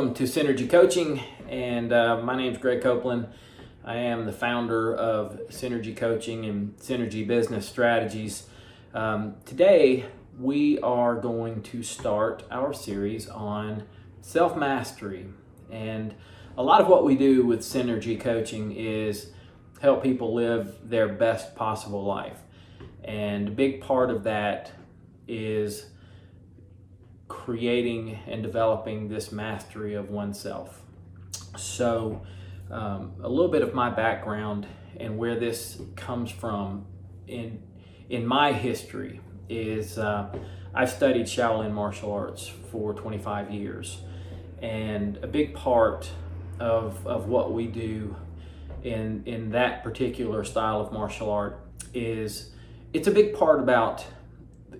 Welcome to Synergy Coaching, and uh, my name is Greg Copeland. I am the founder of Synergy Coaching and Synergy Business Strategies. Um, today, we are going to start our series on self mastery. And a lot of what we do with Synergy Coaching is help people live their best possible life. And a big part of that is creating and developing this mastery of oneself. So, um, a little bit of my background and where this comes from in in my history is uh, I've studied Shaolin martial arts for 25 years, and a big part of of what we do in in that particular style of martial art is it's a big part about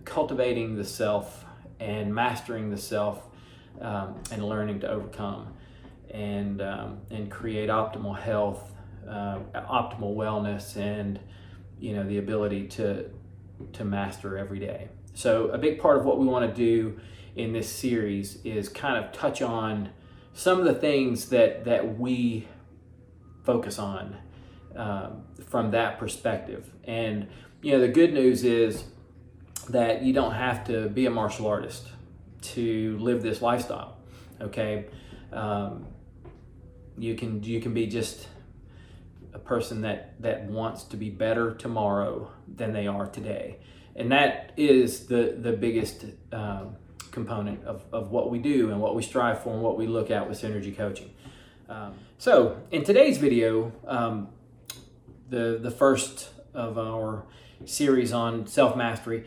cultivating the self and mastering the self um, and learning to overcome and um, and create optimal health, uh, optimal wellness, and you know the ability to to master every day. So a big part of what we want to do in this series is kind of touch on some of the things that that we focus on um, from that perspective. And you know the good news is that you don't have to be a martial artist to live this lifestyle. Okay, um, you can you can be just a person that that wants to be better tomorrow than they are today, and that is the the biggest um, component of, of what we do and what we strive for and what we look at with synergy coaching. Um, so in today's video, um, the the first of our series on self mastery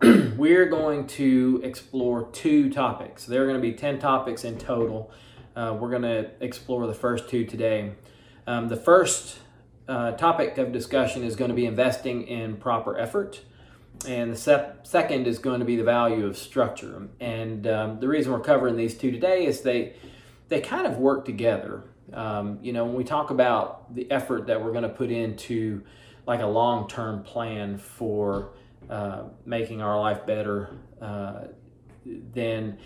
we're going to explore two topics. There are going to be 10 topics in total. Uh, we're going to explore the first two today. Um, the first uh, topic of discussion is going to be investing in proper effort. And the sep- second is going to be the value of structure. And um, the reason we're covering these two today is they, they kind of work together. Um, you know, when we talk about the effort that we're going to put into like a long term plan for uh, making our life better, uh, then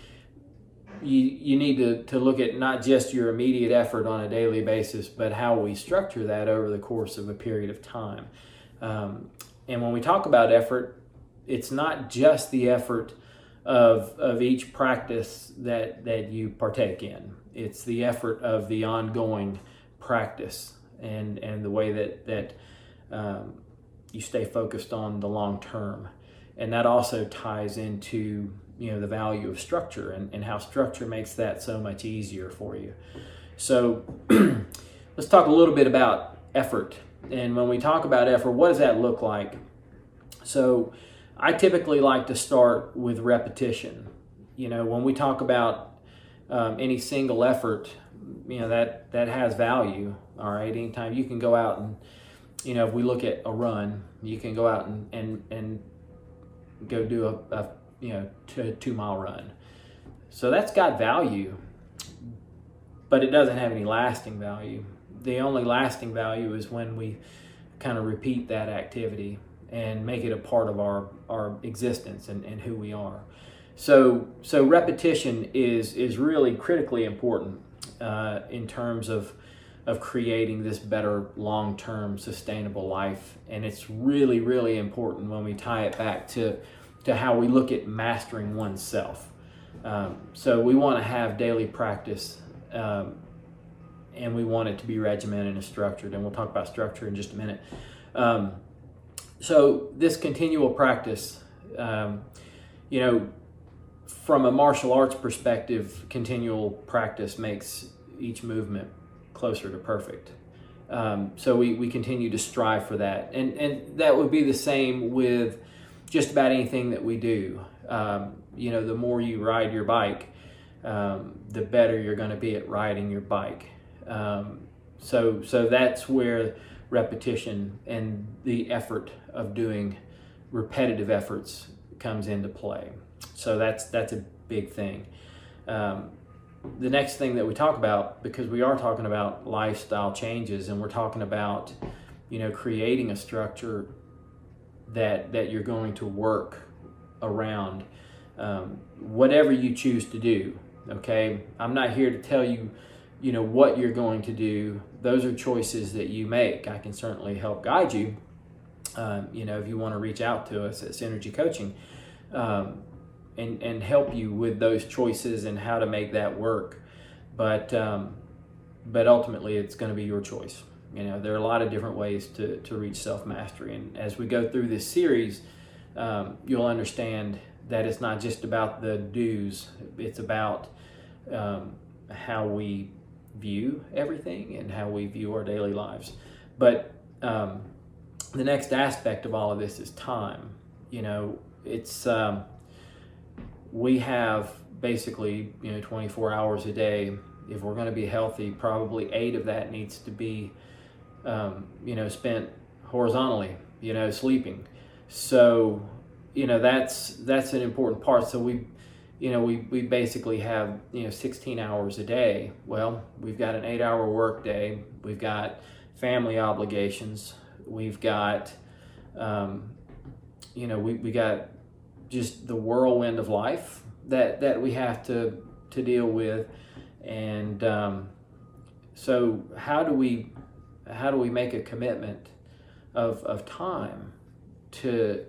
you, you need to, to look at not just your immediate effort on a daily basis, but how we structure that over the course of a period of time. Um, and when we talk about effort, it's not just the effort of, of each practice that, that you partake in. It's the effort of the ongoing practice and, and the way that, that um, you stay focused on the long term. And that also ties into you know the value of structure and, and how structure makes that so much easier for you. So let's talk a little bit about effort. And when we talk about effort, what does that look like? So I typically like to start with repetition. You know, when we talk about um, any single effort, you know that that has value. All right, anytime you can go out and you know, if we look at a run, you can go out and, and, and go do a, a you know, two, mile run. So that's got value, but it doesn't have any lasting value. The only lasting value is when we kind of repeat that activity and make it a part of our, our existence and, and who we are. So, so repetition is, is really critically important uh, in terms of of creating this better long term sustainable life. And it's really, really important when we tie it back to, to how we look at mastering oneself. Um, so we want to have daily practice um, and we want it to be regimented and structured. And we'll talk about structure in just a minute. Um, so, this continual practice, um, you know, from a martial arts perspective, continual practice makes each movement closer to perfect. Um, so we, we continue to strive for that. And, and that would be the same with just about anything that we do. Um, you know, the more you ride your bike, um, the better you're going to be at riding your bike. Um, so, so that's where repetition and the effort of doing repetitive efforts comes into play. So that's that's a big thing. Um, the next thing that we talk about, because we are talking about lifestyle changes and we're talking about, you know, creating a structure that that you're going to work around, um, whatever you choose to do. Okay, I'm not here to tell you, you know, what you're going to do. Those are choices that you make. I can certainly help guide you. Um, you know, if you want to reach out to us at Synergy Coaching, um, and and help you with those choices and how to make that work. But um, but ultimately, it's going to be your choice. You know, there are a lot of different ways to to reach self mastery, and as we go through this series, um, you'll understand that it's not just about the do's; it's about um, how we view everything and how we view our daily lives. But um, the next aspect of all of this is time. You know, it's um, we have basically you know 24 hours a day. If we're going to be healthy, probably eight of that needs to be um, you know spent horizontally. You know, sleeping. So you know that's that's an important part. So we you know, we, we basically have, you know, 16 hours a day. Well, we've got an eight hour work day. We've got family obligations. We've got, um, you know, we, we got just the whirlwind of life that, that we have to, to deal with. And um, so how do we, how do we make a commitment of, of time to,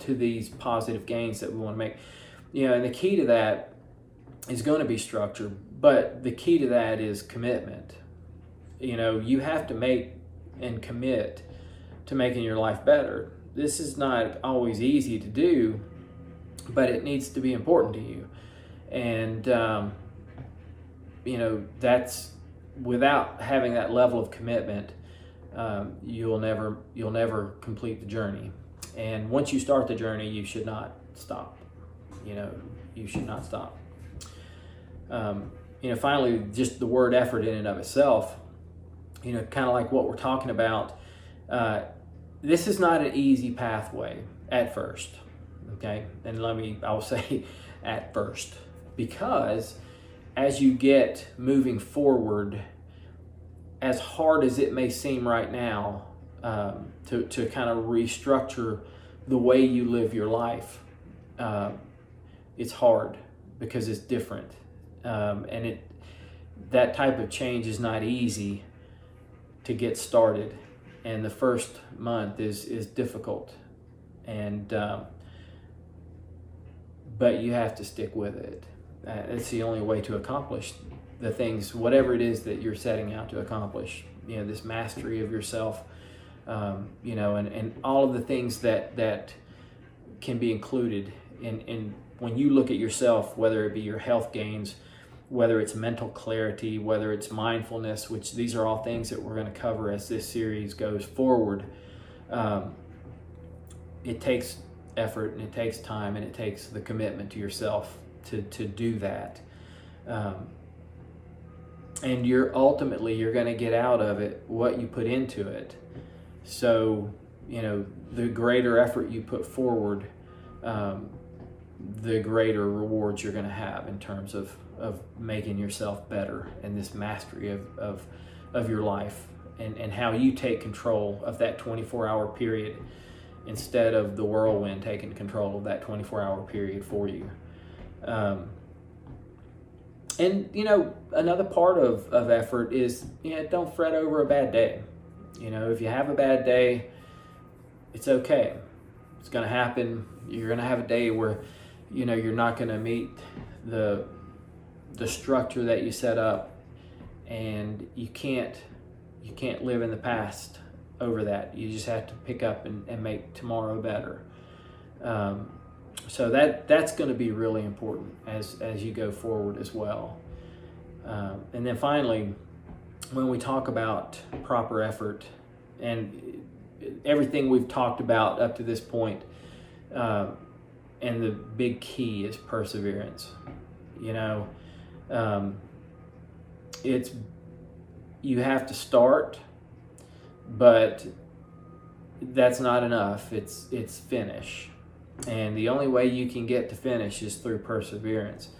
to these positive gains that we want to make? you know, and the key to that is going to be structure, but the key to that is commitment. You know, you have to make and commit to making your life better. This is not always easy to do, but it needs to be important to you. And, um, you know, that's without having that level of commitment, um, you'll never you'll never complete the journey. And once you start the journey, you should not stop you know, you should not stop. Um, you know, finally, just the word effort in and of itself, you know, kind of like what we're talking about. Uh, this is not an easy pathway at first, okay? And let me, I'll say at first, because as you get moving forward, as hard as it may seem right now, um, to, to kind of restructure the way you live your life, uh, it's hard because it's different, um, and it that type of change is not easy to get started, and the first month is is difficult, and um, but you have to stick with it. Uh, it's the only way to accomplish the things, whatever it is that you're setting out to accomplish. You know, this mastery of yourself. Um, you know, and, and all of the things that that can be included in, in when you look at yourself, whether it be your health gains, whether it's mental clarity, whether it's mindfulness, which these are all things that we're going to cover as this series goes forward. Um, it takes effort and it takes time and it takes the commitment to yourself to, to do that. Um, and you're ultimately you're going to get out of it what you put into it. So you know the greater effort you put forward, um, the greater rewards you're going to have in terms of, of making yourself better and this mastery of, of, of your life and, and how you take control of that 24 hour period instead of the whirlwind taking control of that 24 hour period for you. Um, and you know, another part of, of effort is you know, don't fret over a bad day. You know, if you have a bad day, it's okay. It's going to happen. You're going to have a day where you know you're not going to meet the the structure that you set up and you can't you can't live in the past over that. You just have to pick up and, and make tomorrow better. Um, so that that's going to be really important as as you go forward as well. Um, and then finally when we talk about proper effort and everything we've talked about up to this point uh, and the big key is perseverance. You know, um, it's you have to start, but that's not enough. It's it's finish, and the only way you can get to finish is through perseverance,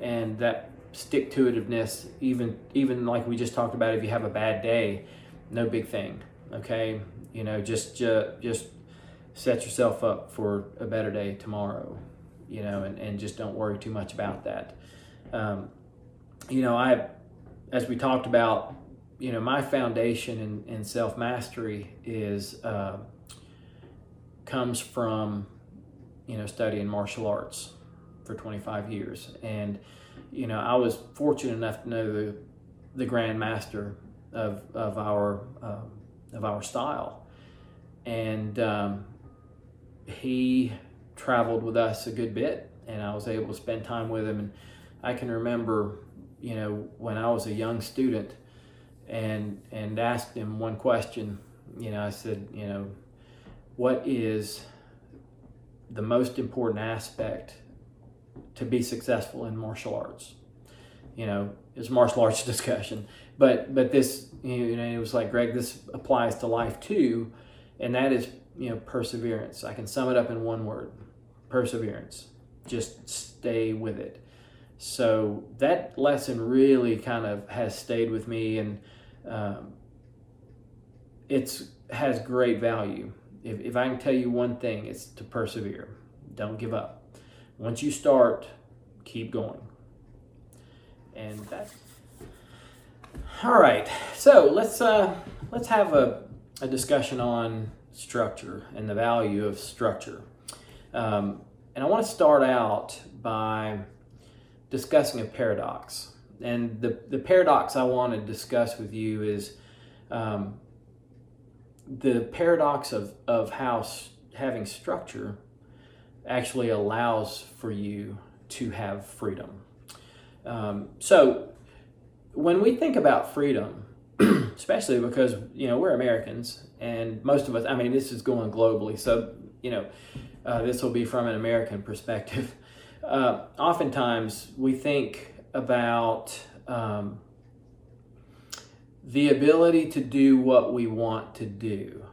and that stick to itiveness. Even even like we just talked about, if you have a bad day, no big thing. Okay, you know, just just just set yourself up for a better day tomorrow, you know, and, and just don't worry too much about that. um, you know, I, as we talked about, you know, my foundation in, in self mastery is uh, comes from, you know, studying martial arts for 25 years, and you know, I was fortunate enough to know the the grand master of of our um, of our style, and um, he traveled with us a good bit, and I was able to spend time with him. And I can remember, you know, when I was a young student, and and asked him one question. You know, I said, you know, what is the most important aspect to be successful in martial arts? You know, it's martial arts discussion, but but this, you know, it was like Greg, this applies to life too, and that is you know perseverance. I can sum it up in one word: perseverance. Just stay with it. So that lesson really kind of has stayed with me, and um, it's has great value. If, if I can tell you one thing, it's to persevere. Don't give up. Once you start, keep going. And that's all right. So let's uh, let's have a, a discussion on structure and the value of structure. Um, and I want to start out by discussing a paradox. And the, the paradox I want to discuss with you is um, the paradox of, of how having structure actually allows for you to have freedom. Um, so, when we think about freedom, especially because you know we're Americans and most of us. I mean, this is going globally, so you know uh, this will be from an American perspective. Uh, oftentimes, we think about um, the ability to do what we want to do.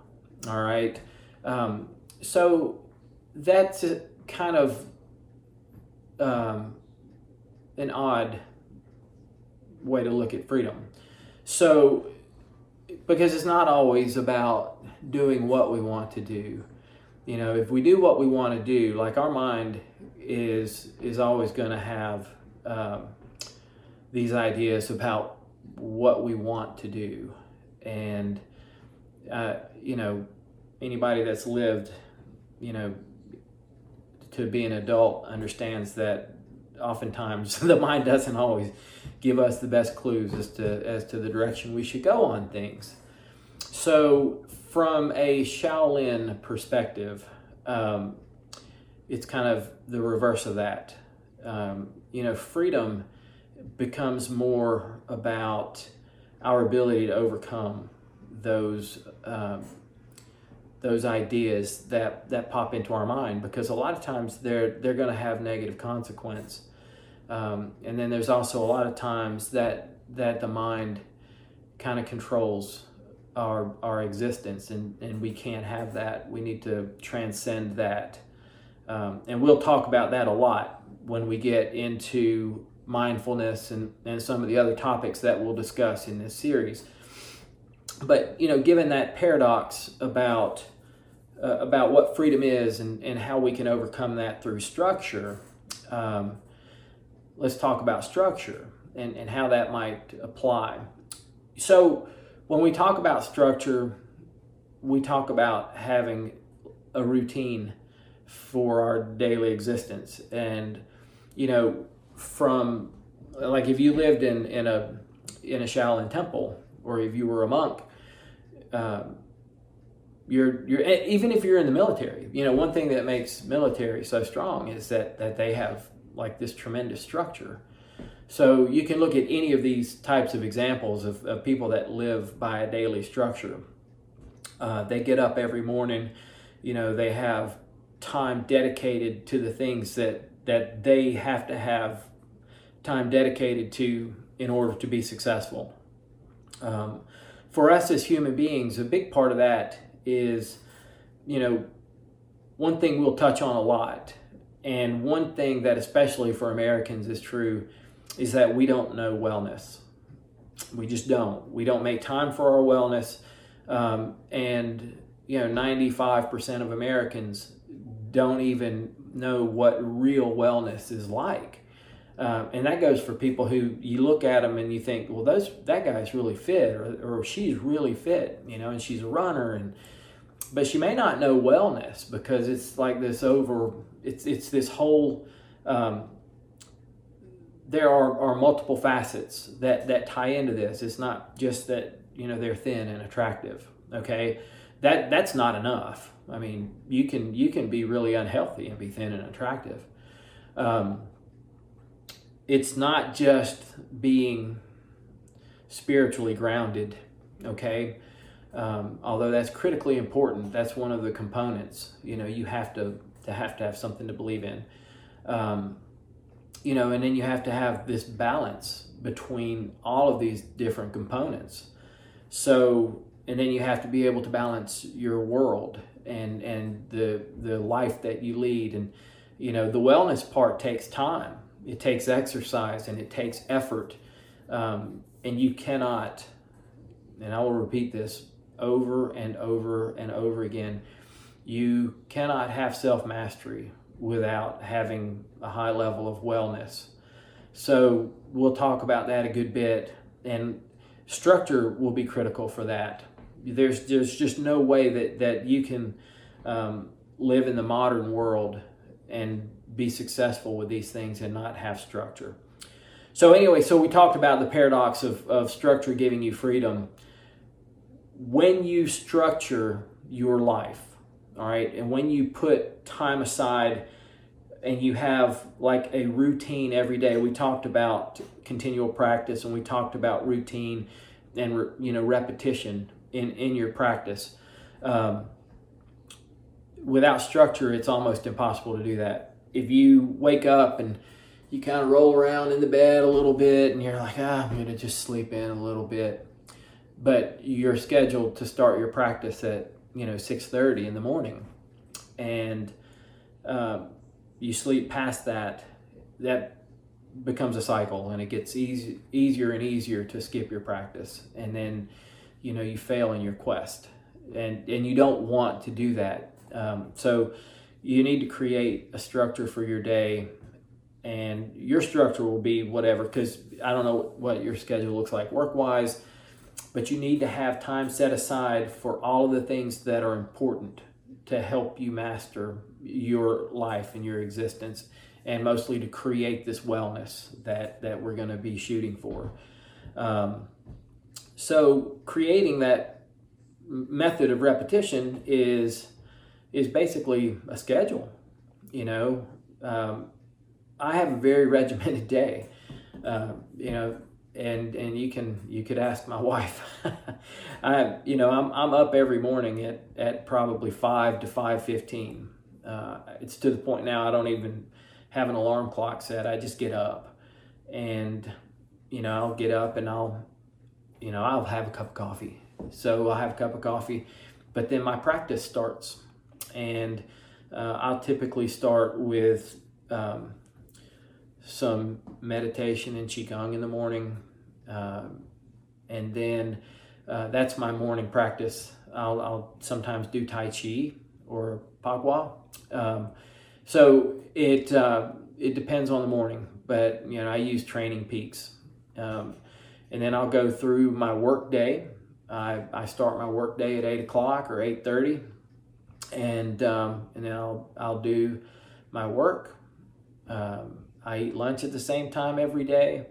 All right, um, so that's kind of um, an odd way to look at freedom. So, because it's not always about doing what we want to do. You know, if we do what we want to do, like our mind is is always going to have um, these ideas about what we want to do, and uh, you know, anybody that's lived, you know, to be an adult understands that oftentimes the mind doesn't always give us the best clues as to as to the direction we should go on things. So, from a Shaolin perspective, um, it's kind of the reverse of that. Um, you know, freedom becomes more about our ability to overcome those um, those ideas that that pop into our mind because a lot of times they're they're going to have negative consequence. Um, and then there's also a lot of times that that the mind kind of controls our our existence and and we can't have that. We need to transcend that um, and we'll talk about that a lot when we get into mindfulness and, and some of the other topics that we'll discuss in this series but you know given that paradox about uh, about what freedom is and, and how we can overcome that through structure um, let's talk about structure and, and how that might apply. So, when we talk about structure, we talk about having a routine for our daily existence. And, you know, from like if you lived in, in a in a Shaolin temple or if you were a monk, um, you're you're even if you're in the military, you know, one thing that makes military so strong is that that they have like this tremendous structure. So you can look at any of these types of examples of, of people that live by a daily structure. Uh, they get up every morning, you know, they have time dedicated to the things that, that they have to have time dedicated to in order to be successful. Um, for us as human beings, a big part of that is, you know, one thing we'll touch on a lot and one thing that, especially for Americans, is true is that we don't know wellness. We just don't. We don't make time for our wellness. Um, and, you know, 95% of Americans don't even know what real wellness is like. Um, and that goes for people who you look at them and you think, well, those that guy's really fit, or, or she's really fit, you know, and she's a runner, and but she may not know wellness because it's like this over, it's it's this whole. Um, there are, are multiple facets that that tie into this. It's not just that you know they're thin and attractive. Okay, that that's not enough. I mean, you can you can be really unhealthy and be thin and attractive. Um, it's not just being spiritually grounded, okay? Um, although that's critically important, that's one of the components. You know, you have to to have to have something to believe in. Um, you know, and then you have to have this balance between all of these different components. So, and then you have to be able to balance your world and and the the life that you lead, and you know, the wellness part takes time it takes exercise and it takes effort. Um, and you cannot, and I will repeat this over and over and over again, you cannot have self mastery without having a high level of wellness. So we'll talk about that a good bit, and structure will be critical for that. There's there's just no way that that you can um, live in the modern world and be successful with these things and not have structure. So, anyway, so we talked about the paradox of, of structure giving you freedom. When you structure your life, all right, and when you put time aside and you have like a routine every day, we talked about continual practice and we talked about routine and you know repetition in in your practice. Um, without structure, it's almost impossible to do that if you wake up and you kind of roll around in the bed a little bit and you're like, ah, I'm going to just sleep in a little bit. But you're scheduled to start your practice at, you know, 6.30 in the morning. And uh, you sleep past that, that becomes a cycle and it gets easy, easier and easier to skip your practice. And then, you know, you fail in your quest. And, and you don't want to do that. Um, so you need to create a structure for your day and your structure will be whatever because i don't know what your schedule looks like work wise but you need to have time set aside for all of the things that are important to help you master your life and your existence and mostly to create this wellness that that we're going to be shooting for um, so creating that method of repetition is is basically a schedule. You know, um, I have a very regimented day. Uh, you know, and and you can you could ask my wife. I you know I'm I'm up every morning at at probably five to five fifteen. Uh, it's to the point now I don't even have an alarm clock set. I just get up, and you know I'll get up and I'll you know I'll have a cup of coffee. So I'll have a cup of coffee, but then my practice starts and uh, I'll typically start with um, some meditation and qigong in the morning, uh, and then uh, that's my morning practice. I'll, I'll, sometimes do tai chi or bagua. Um, so it uh, it depends on the morning, but you know I use Training Peaks, um, and then I'll go through my work day. I, I start my work day at eight o'clock or eight thirty and um, and then I'll I'll do my work. Um, I eat lunch at the same time every day,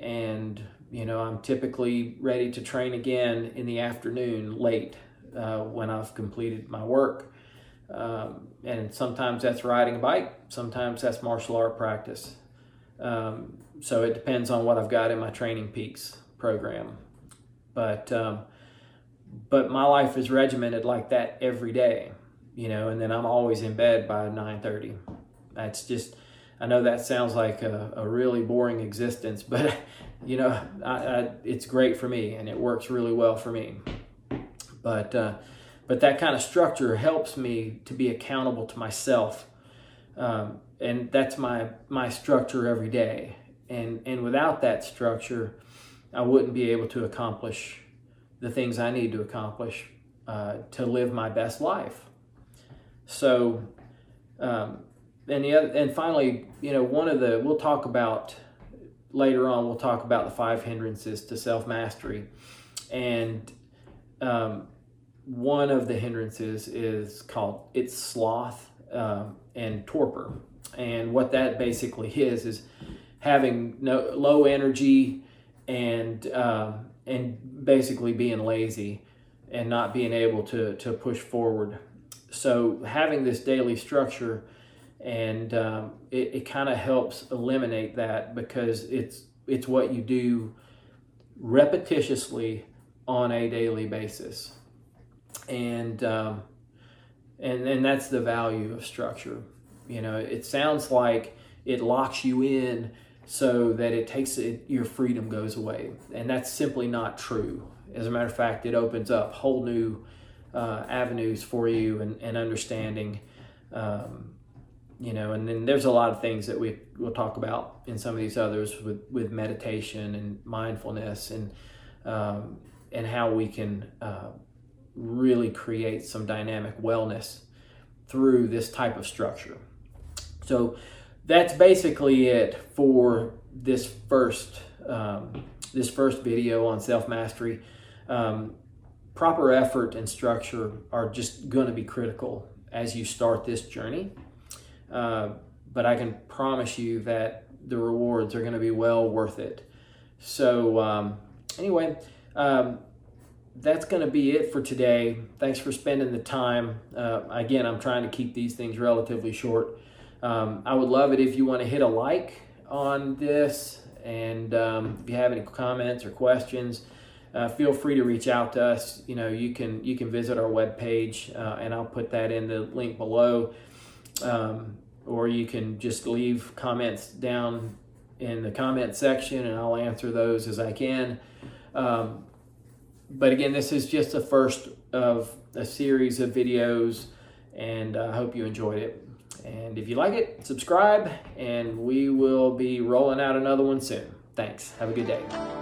and you know I'm typically ready to train again in the afternoon late uh, when I've completed my work. Um, and sometimes that's riding a bike, sometimes that's martial art practice. Um, so it depends on what I've got in my Training Peaks program. But um, but my life is regimented like that every day, you know, and then I'm always in bed by 9:30. That's just I know that sounds like a, a really boring existence, but you know, I, I, it's great for me and it works really well for me. But uh, but that kind of structure helps me to be accountable to myself, um, and that's my my structure every day. And and without that structure, I wouldn't be able to accomplish the things I need to accomplish uh, to live my best life. So, um, and the other, and finally, you know, one of the we'll talk about later on. We'll talk about the five hindrances to self mastery, and um, one of the hindrances is called it's sloth um, and torpor, and what that basically is is having no low energy and um, and basically being lazy and not being able to to push forward. So having this daily structure and um, it, it kind of helps eliminate that because it's it's what you do repetitiously on a daily basis and um, and and that's the value of structure you know it sounds like it locks you in so that it takes it your freedom goes away and that's simply not true as a matter of fact it opens up whole new uh, avenues for you and, and understanding um, you know, and then there's a lot of things that we will talk about in some of these others with, with meditation and mindfulness and um, and how we can uh, really create some dynamic wellness through this type of structure. So that's basically it for this first um, this first video on self mastery. Um, proper effort and structure are just going to be critical as you start this journey. Uh, but I can promise you that the rewards are going to be well worth it. So, um, anyway, um, that's going to be it for today. Thanks for spending the time. Uh, again, I'm trying to keep these things relatively short. Um, I would love it if you want to hit a like on this, and um, if you have any comments or questions, uh, feel free to reach out to us. You know, you can you can visit our webpage, uh, and I'll put that in the link below. Um, or you can just leave comments down in the comment section and I'll answer those as I can. Um, but again, this is just the first of a series of videos and I hope you enjoyed it. And if you like it, subscribe and we will be rolling out another one soon. Thanks. Have a good day.